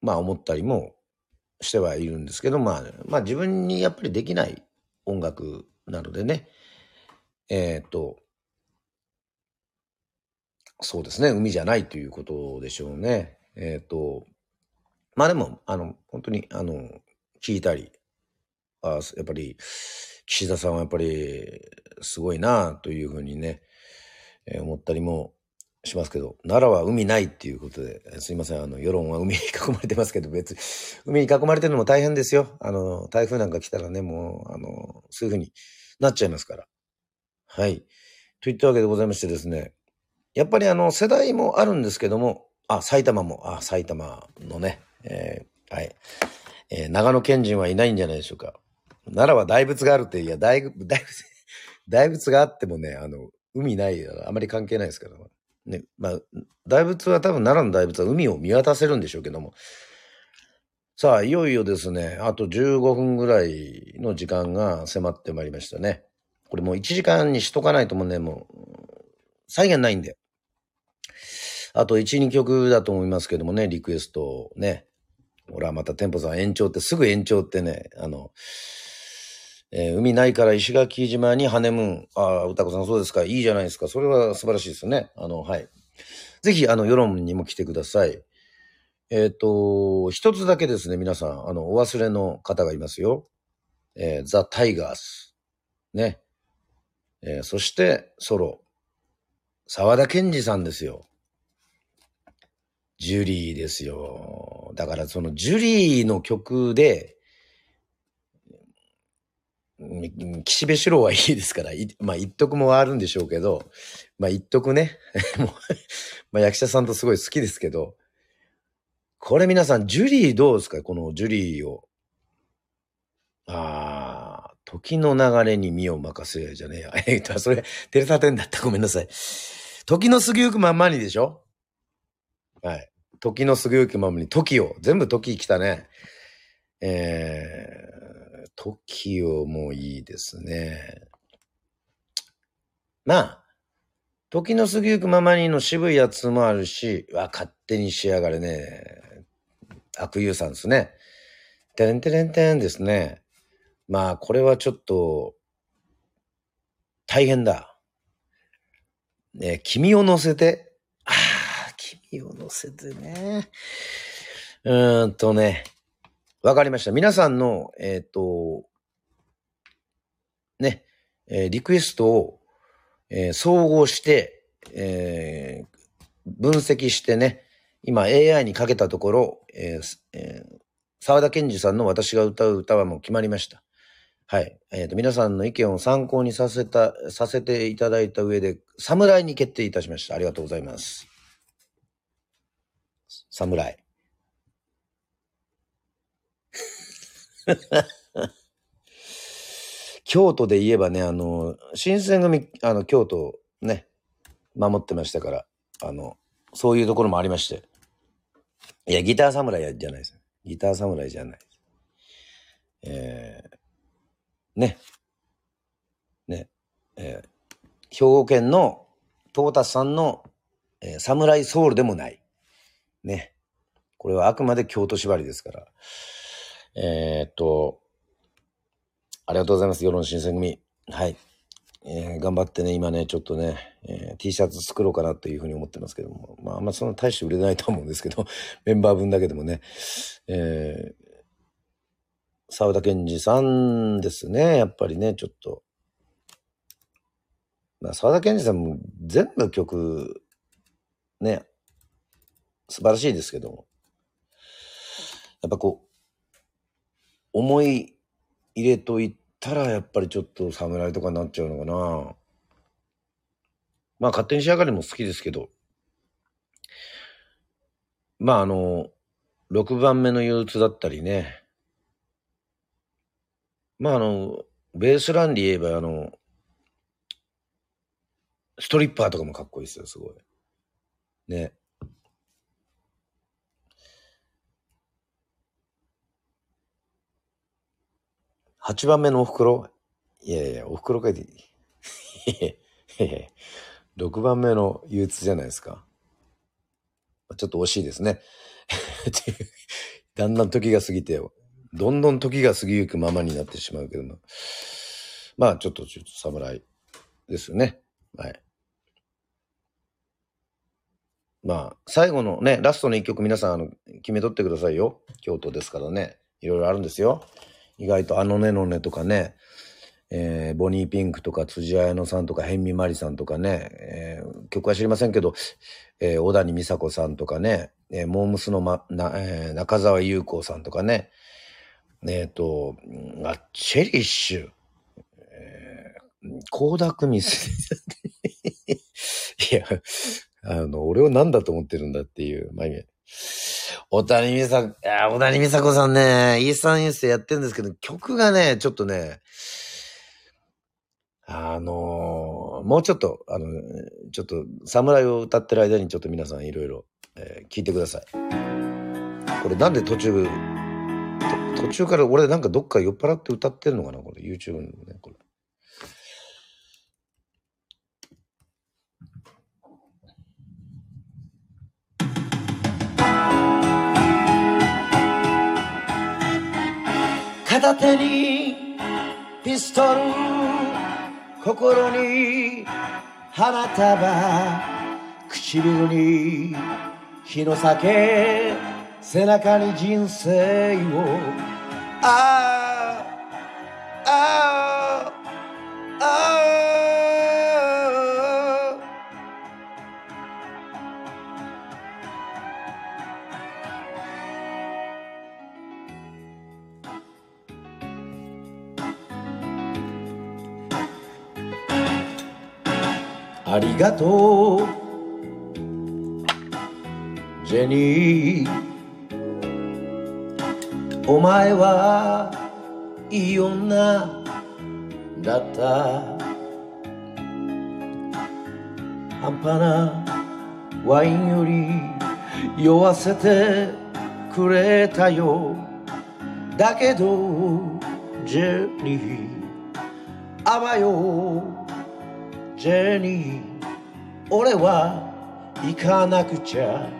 まあ思ったりもしてはいるんですけど、まあ、まあ自分にやっぱりできない音楽なのでね、えーっと、そうですね、海じゃないということでしょうね。えーっと、まあでも、あの、本当に、あの、聞いたり、あやっぱり、岸田さんはやっぱり、すごいなというふうにね、えー思ったりもしますけど、奈良は海ないっていうことで、すいません、あの、世論は海に囲まれてますけど、別に、海に囲まれてるのも大変ですよ。あの、台風なんか来たらね、もう、あの、そういうふうになっちゃいますから。はい。といったわけでございましてですね、やっぱりあの、世代もあるんですけども、あ、埼玉も、あ、埼玉のね、えーはい。えー長野県人はいないんじゃないでしょうか。奈良は大仏があるって、いや、大仏、大仏、大仏があってもね、あの、海ない、あまり関係ないですから。ね、まあ、大仏は多分奈良の大仏は海を見渡せるんでしょうけども。さあ、いよいよですね、あと15分ぐらいの時間が迫ってまいりましたね。これもう1時間にしとかないともうね、もう、再現ないんで。あと1、2曲だと思いますけどもね、リクエストね。ほら、また店舗さん延長って、すぐ延長ってね、あの、えー海ないから石垣島にハネムーン。ああ、歌子さんそうですか。いいじゃないですか。それは素晴らしいですよね。あの、はい。ぜひ、あの、世論にも来てください。えっ、と、一つだけですね、皆さん、あの、お忘れの方がいますよ。えーザ・タイガース。ね。えーそして、ソロ。沢田研二さんですよ。ジュリーですよ。だからそのジュリーの曲で、岸辺四郎はいいですから、まあ一徳もあるんでしょうけど、まあ一徳ね、まあ役者さんとすごい好きですけど、これ皆さん、ジュリーどうですか？このジュリーを。ああ、時の流れに身を任せやじゃねえや。えっと、それ、テレサテンだった。ごめんなさい。時の過ぎゆくまんまにでしょ？はい。時の過ぎゆくままに、時を。全部時来たね。えー、時をもいいですね。まあ、時の過ぎゆくままにの渋いやつもあるし、わ、勝手に仕上がれね。悪友さんですね。てんてれんてんですね。まあ、これはちょっと、大変だ。ね、君を乗せて、ああ、君を乗せてね。うーんとね、わかりました。皆さんの、えっ、ー、と、ね、えー、リクエストを、えー、総合して、え分析してね、今 AI にかけたところ、えーえー、沢田健二さんの私が歌う歌はもう決まりました。はい。えっ、ー、と、皆さんの意見を参考にさせた、させていただいた上で、侍に決定いたしました。ありがとうございます。侍。京都で言えばね、あの、新選組、あの、京都ね、守ってましたから、あの、そういうところもありまして。いや、ギター侍じゃないです。ギター侍じゃないです。えー、ね。ね。えー、兵庫県のトータスさんの、えー、侍ソウルでもない。ね。これはあくまで京都縛りですから。えー、っと、ありがとうございます。世論新選組。はい。えー、頑張ってね、今ね、ちょっとね、えー、T シャツ作ろうかなというふうに思ってますけども、まあ、あんまそんな大して売れないと思うんですけど、メンバー分だけでもね、えー、沢田健二さんですね、やっぱりね、ちょっと。まあ、沢田健二さんも全部曲、ね、素晴らしいですけども、やっぱこう、思い入れといっ、たらやっぱりちょっと侍とかになっちゃうのかな。まあ勝手に仕上がりも好きですけど。まああの、6番目の憂鬱だったりね。まああの、ベースランで言えばあの、ストリッパーとかもかっこいいですよ、すごい。ね。8番目のお袋？いやいや、お袋書いていい。6番目の憂鬱じゃないですか。ちょっと惜しいですね。だんだん時が過ぎて、どんどん時が過ぎゆくままになってしまうけども。まあ、ちょっと、ちょっと侍ですよね。はい。まあ、最後のね、ラストの一曲皆さん、あの、決めとってくださいよ。京都ですからね。いろいろあるんですよ。意外とあのねのねとかね、えー、ボニーピンクとか辻彩乃さんとか、辺見まりさんとかね、えー、曲は知りませんけど、えー、小谷美佐子さんとかね、えー、モームスの、まなえー、中澤優子さんとかね、えっ、ー、と、あ、チェリッシュ、えー、コーダクミス。いや、あの、俺を何だと思ってるんだっていう、まあ、小谷美佐子、小谷美佐子さんね、イースタンユースでやってるんですけど、曲がね、ちょっとね、あのー、もうちょっと、あの、ちょっと、侍を歌ってる間にちょっと皆さんいろいろ、えー、聞いてください。これなんで途中、途中から俺なんかどっか酔っ払って歌ってんのかなこれ YouTube のね、これ。片手にピストル心に花束唇に日の酒背中に人生をああああああありがとう。ジェニー。お前はいい女だった。半端なワインより酔わせてくれたよ。だけどジェニーあばよジェニー。俺は行かなくちゃ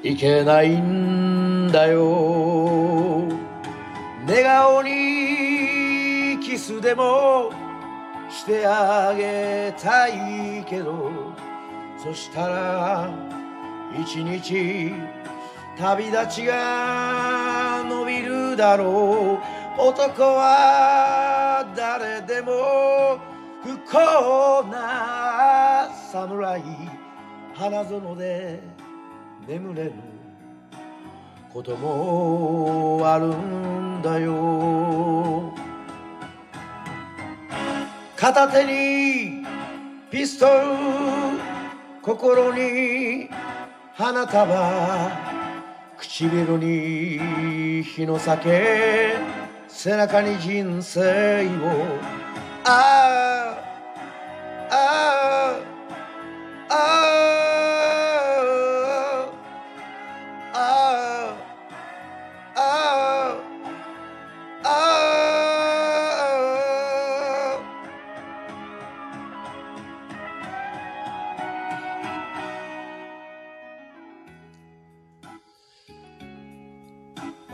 いけないんだよ。寝顔にキスでもしてあげたいけど。そしたら一日旅立ちが伸びるだろう。男は誰でも不幸な侍花園で眠れぬこともあるんだよ。片手にピストル心に花束唇に日の酒背中に人生をあ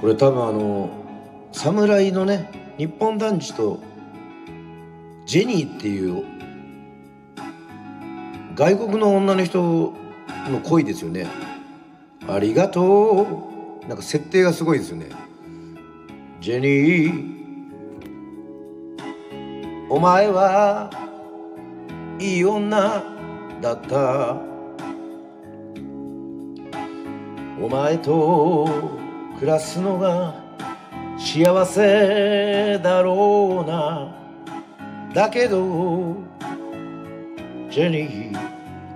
これ多分あの侍のね日本男児とジェニーっていう外国の女の人の恋ですよね。ありがとう。なんか設定がすごいですよね。ジェニーお前はいい女だった。お前と暮らすのが幸せだろうな。だけどジェニー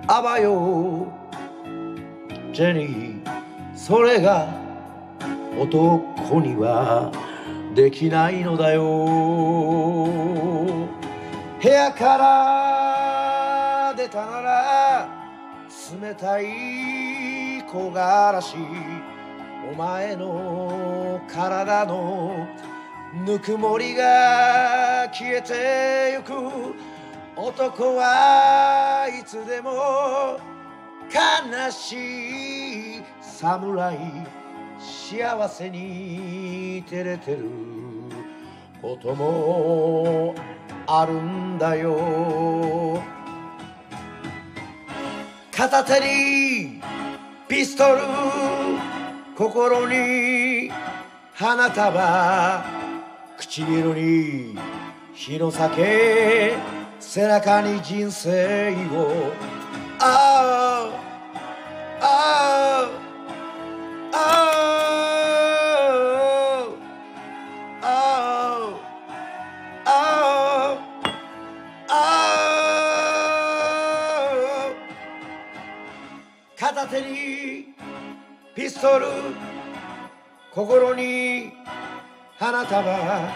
あばよジェニーそれが男にはできないのだよ。部屋から出たなら冷たい木枯らし。お前の体のぬくもりが消えてゆく。男はいつでも悲しい侍幸せに照れてる。こともあるんだよ。片手にピストル。心に花束唇に日の酒背中に人生を。ああ。ああ。ああ。ああ。あ片手にピストル心に花束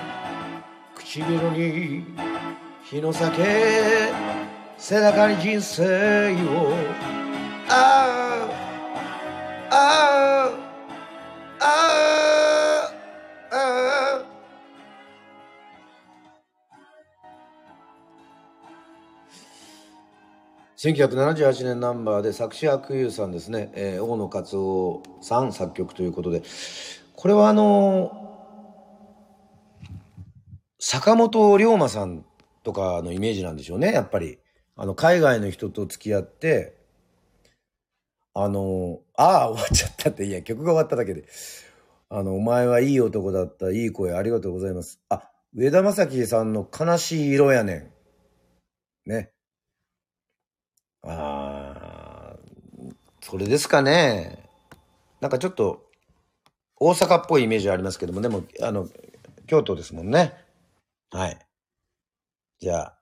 唇に日の酒背中に人生をあああああ1978年ナンバーで作詞悪友さんですね、えー大野勝夫さん作曲ということで。これはあの坂本龍馬さんとかのイメージなんでしょうねやっぱり。あの海外の人と付き合ってあのああ終わっちゃったっていや曲が終わっただけで。あのお前はいい男だったいい声ありがとうございます。あ上田正樹さんの悲しい色やねん。ね。あーそれですかね。なんかちょっと大阪っぽいイメージありますけどもでもあの京都ですもんね。はい。じゃあ。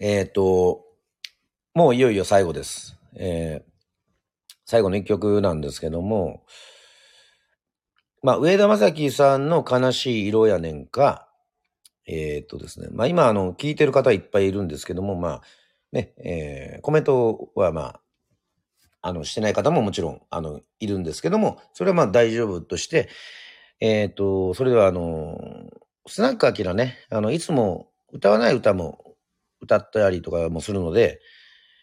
えっ、ともういよいよ最後です。えー最後の一曲なんですけども、まあ、上田正樹さんの悲しい色やねんか、えー、っとですね、まあ今、あの、聞いてる方いっぱいいるんですけども、まあ、ね、えー、コメントはまあ、あの、してない方ももちろん、あの、いるんですけども、それはまあ大丈夫として、えっ、と、それではあの、スナックアキラね、あの、いつも歌わない歌も歌ったりとかもするので、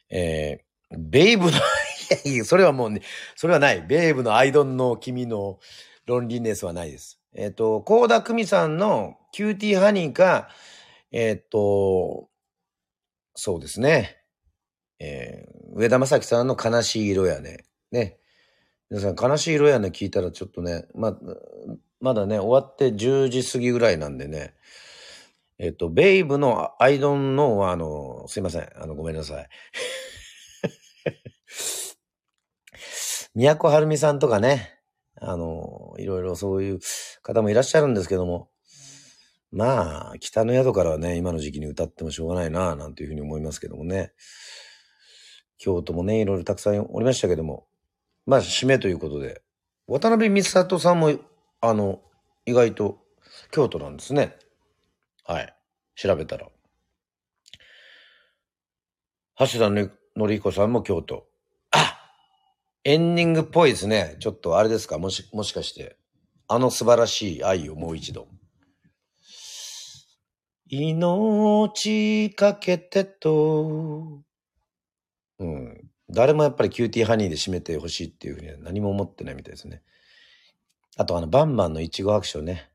えー、ベイブの いやいや、それはもうね、それはない。ベイブの I Don't Know 君の loneliness はないです。えっ、と、コーダクミさんのキューティーハニーか、えっ、と、そうですね。えー、上田正樹さんの悲しい色やね。ね。皆さん、悲しい色やね聞いたらちょっとね、ま、まだね、終わって10時過ぎぐらいなんでね、えっと、ベイブの I Don't Know、あの、すいません。あの、ごめんなさい。宮古はるみさんとかね、あの、いろいろそういう方もいらっしゃるんですけども、まあ、北の宿からはね、今の時期に歌ってもしょうがないな、なんていうふうに思いますけどもね。京都もね、いろいろたくさんおりましたけども、まあ、締めということで、渡辺美里さんも、あの、意外と京都なんですね。はい。調べたら。はしだのりひこさんも京都。エンディングっぽいですね。ちょっとあれですか？もし、もしかして。あの素晴らしい愛をもう一度。命かけてと。うん。誰もやっぱりキューティーハニーで締めてほしいっていうふうには何も思ってないみたいですね。あとあの、バンバンのいちご白書ね。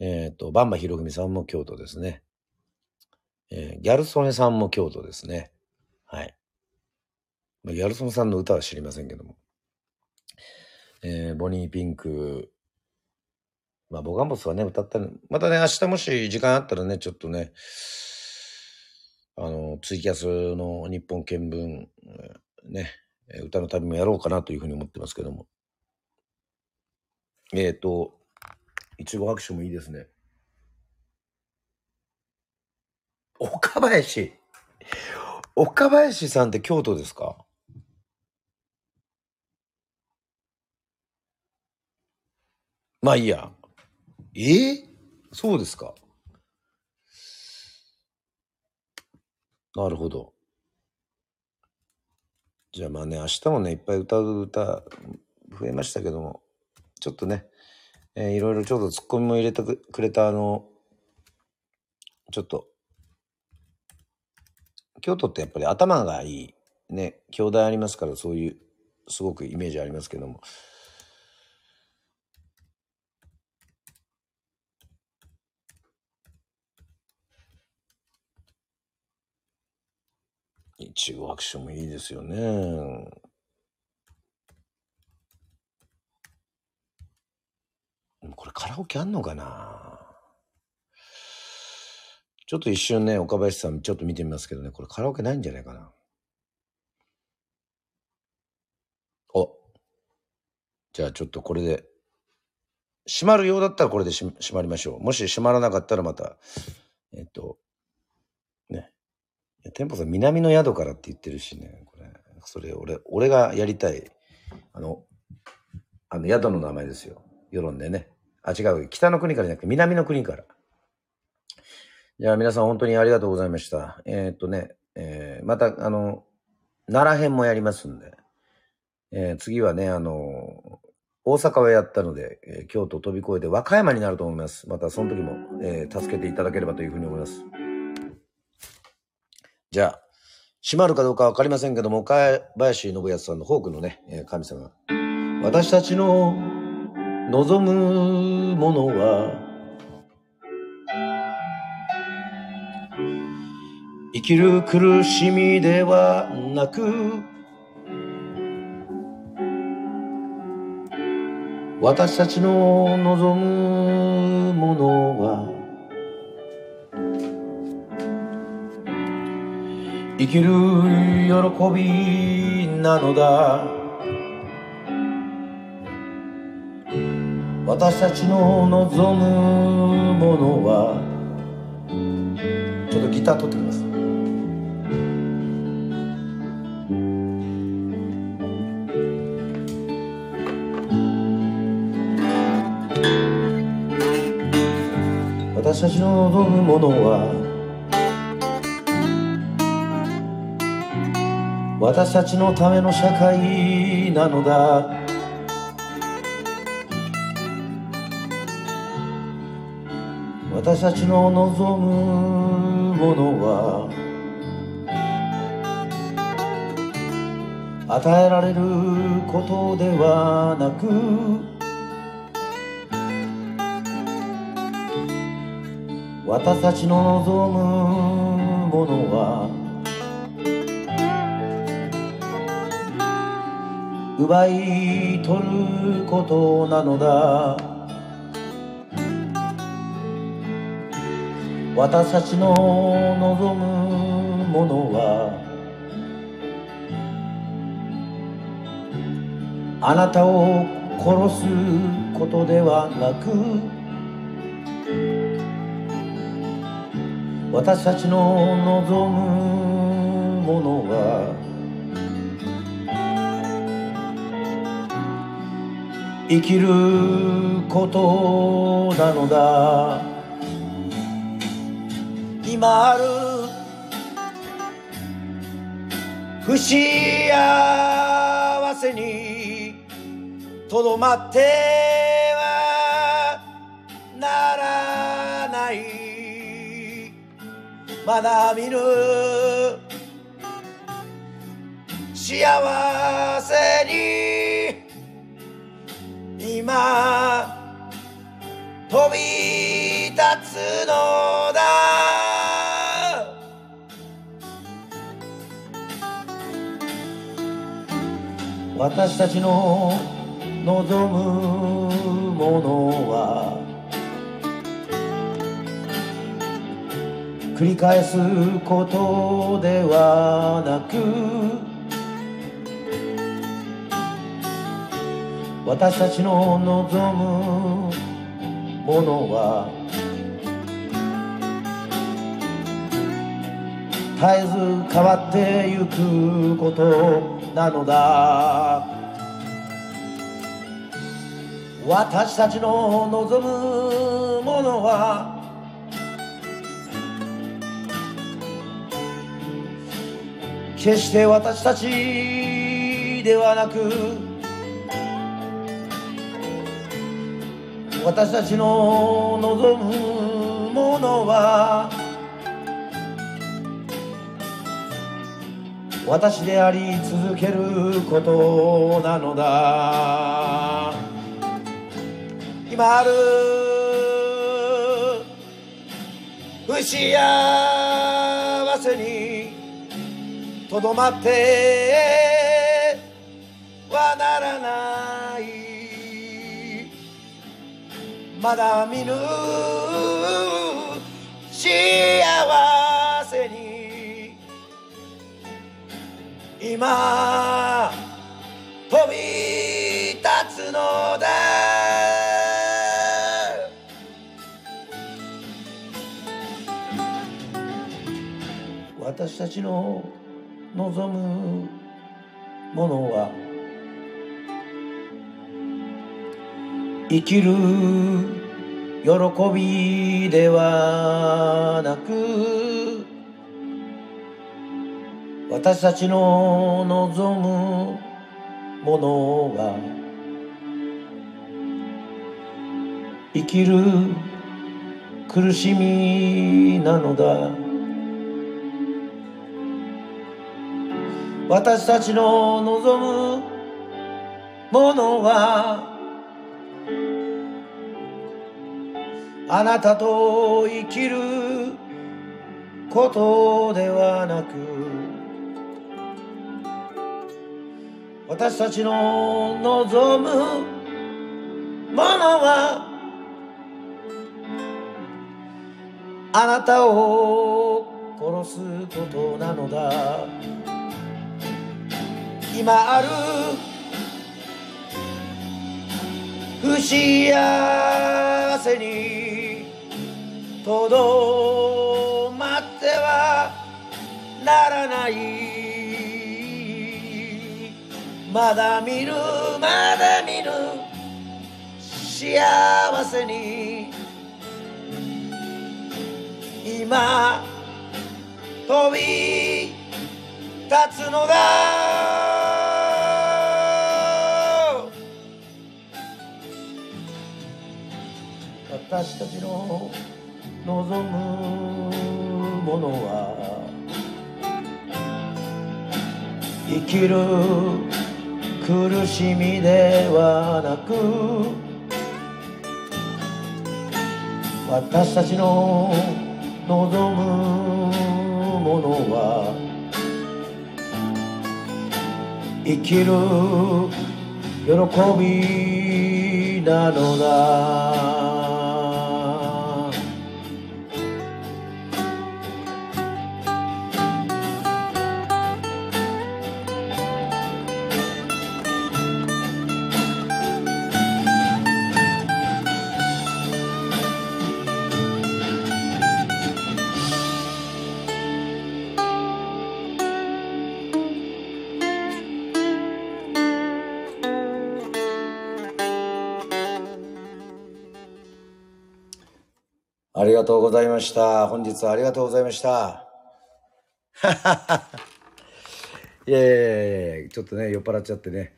えっ、ー、と、バンバひろぐみさんも京都ですね。えー、ギャル曽根さんも京都ですね。はい。まあ、ギャル曽根さんの歌は知りませんけども。えー、ボニーピンク、まあ、ボガンボスはね、歌ったら、またね、明日もし時間あったらね、ちょっとね、あの、ツイキャスの日本見聞、ね、歌の旅もやろうかなというふうに思ってますけども。えっ、ー、と、いちご拍手もいいですね。岡林。岡林さんって京都ですか？まあいいや。え？ー、そうですか。なるほど。じゃあまあね、明日もね、いっぱい歌う歌増えましたけども、ちょっとね、えー、いろいろちょっとツッコミも入れてくれたあの、ちょっと、京都ってやっぱり頭がいい、ね、兄弟ありますからそういう、すごくイメージありますけども、一応アクションもいいですよね。これカラオケあんのかな？ちょっと一瞬ね、岡林さんちょっと見てみますけどね、これカラオケないんじゃないかな？お。じゃあちょっとこれで、閉まるようだったらこれで閉まりましょう。もし閉まらなかったらまた、えっと、ね店舗さん、南の宿からって言ってるしね、これ。それ、俺、俺がやりたい、あの、あの、宿の名前ですよ。世論でね。あ、違う。北の国からじゃなくて、南の国から。じゃあ、皆さん本当にありがとうございました。えー、っとね、えー、また、あの、奈良編もやりますんで、えー、次はね、あの、大阪はやったので、えー、京都飛び越えて和歌山になると思います。またその時も、えー、助けていただければというふうに思います。じゃあ、閉まるかどうかわかりませんけども、岡林信康さんのフォークのね、神様。私たちの望むものは、生きる苦しみではなく、私たちの望むものは、生きる喜びなのだ。私たちの望むものはちょっとギター取ってきます。私たちの望むものは私たちのための社会なのだ。私たちの望むものは与えられることではなく私たちの望むものは奪い取ることなのだ。私たちの望むものはあなたを殺すことではなく私たちの望むものは生きることなのだ。今ある不幸せにとどまってはならない。まだ見ぬ幸せに今飛び立つのだ。私たちの望むものは繰り返すことではなく私たちの望むものは絶えず変わってゆくことなのだ。私たちの望むものは決して私たちではなく私たちの望むものは私であり続けることなのだ。今ある不幸せにとどまってはならない。まだ見ぬ幸せに今飛び立つのだ私たちの望むものは生きる喜びではなく私たちの望むものは生きる苦しみなのだ。私たちの望むものはあなたと生きることではなく私たちの望むものはあなたを殺すことなのだ。今ある不幸せにとどまってはならない。まだ見るまだ見る幸せに今飛び立つのが私たちの望むものは生きる苦しみではなく私たちの望むものは生きる喜びなのだ。した。本日はありがとうございました。いやいやいやちょっとね、酔っ払っちゃってね、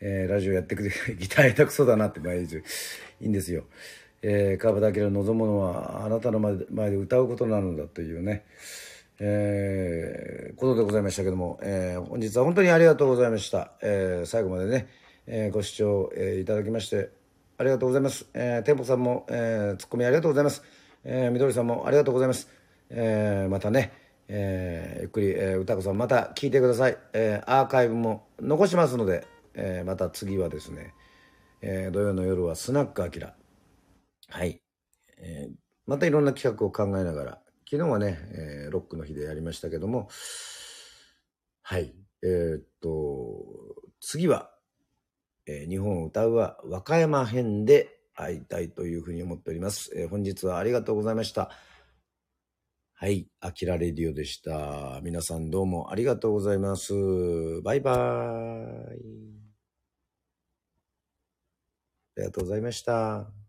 えー、ラジオやってくれ、ギター下手くそだなって毎日いいんですよ。えー、川端明の望むのはあなたの前で歌うことなのだというね、えー、ことでございましたけども、えー、本日は本当にありがとうございました。えー、最後までね、えー、ご視聴、えー、いただきましてありがとうございます。えー、店舗さんも、えー、ツッコミありがとうございます。えー、みどりさんもありがとうございます。えー、またね、えー、ゆっくり、えー、歌子さんまた聞いてください。えー、アーカイブも残しますので、えー、また次はですね、えー、土曜の夜はスナックアキラ。はい。えー、またいろんな企画を考えながら、昨日はね、えー、ロックの日でやりましたけども、はい。えー、っと、次は、えー、日本を歌うは和歌山編で会いたいというふうに思っております。えー、本日はありがとうございました。はい。アキラレディオでした。皆さんどうもありがとうございます。バイバーイ。ありがとうございました。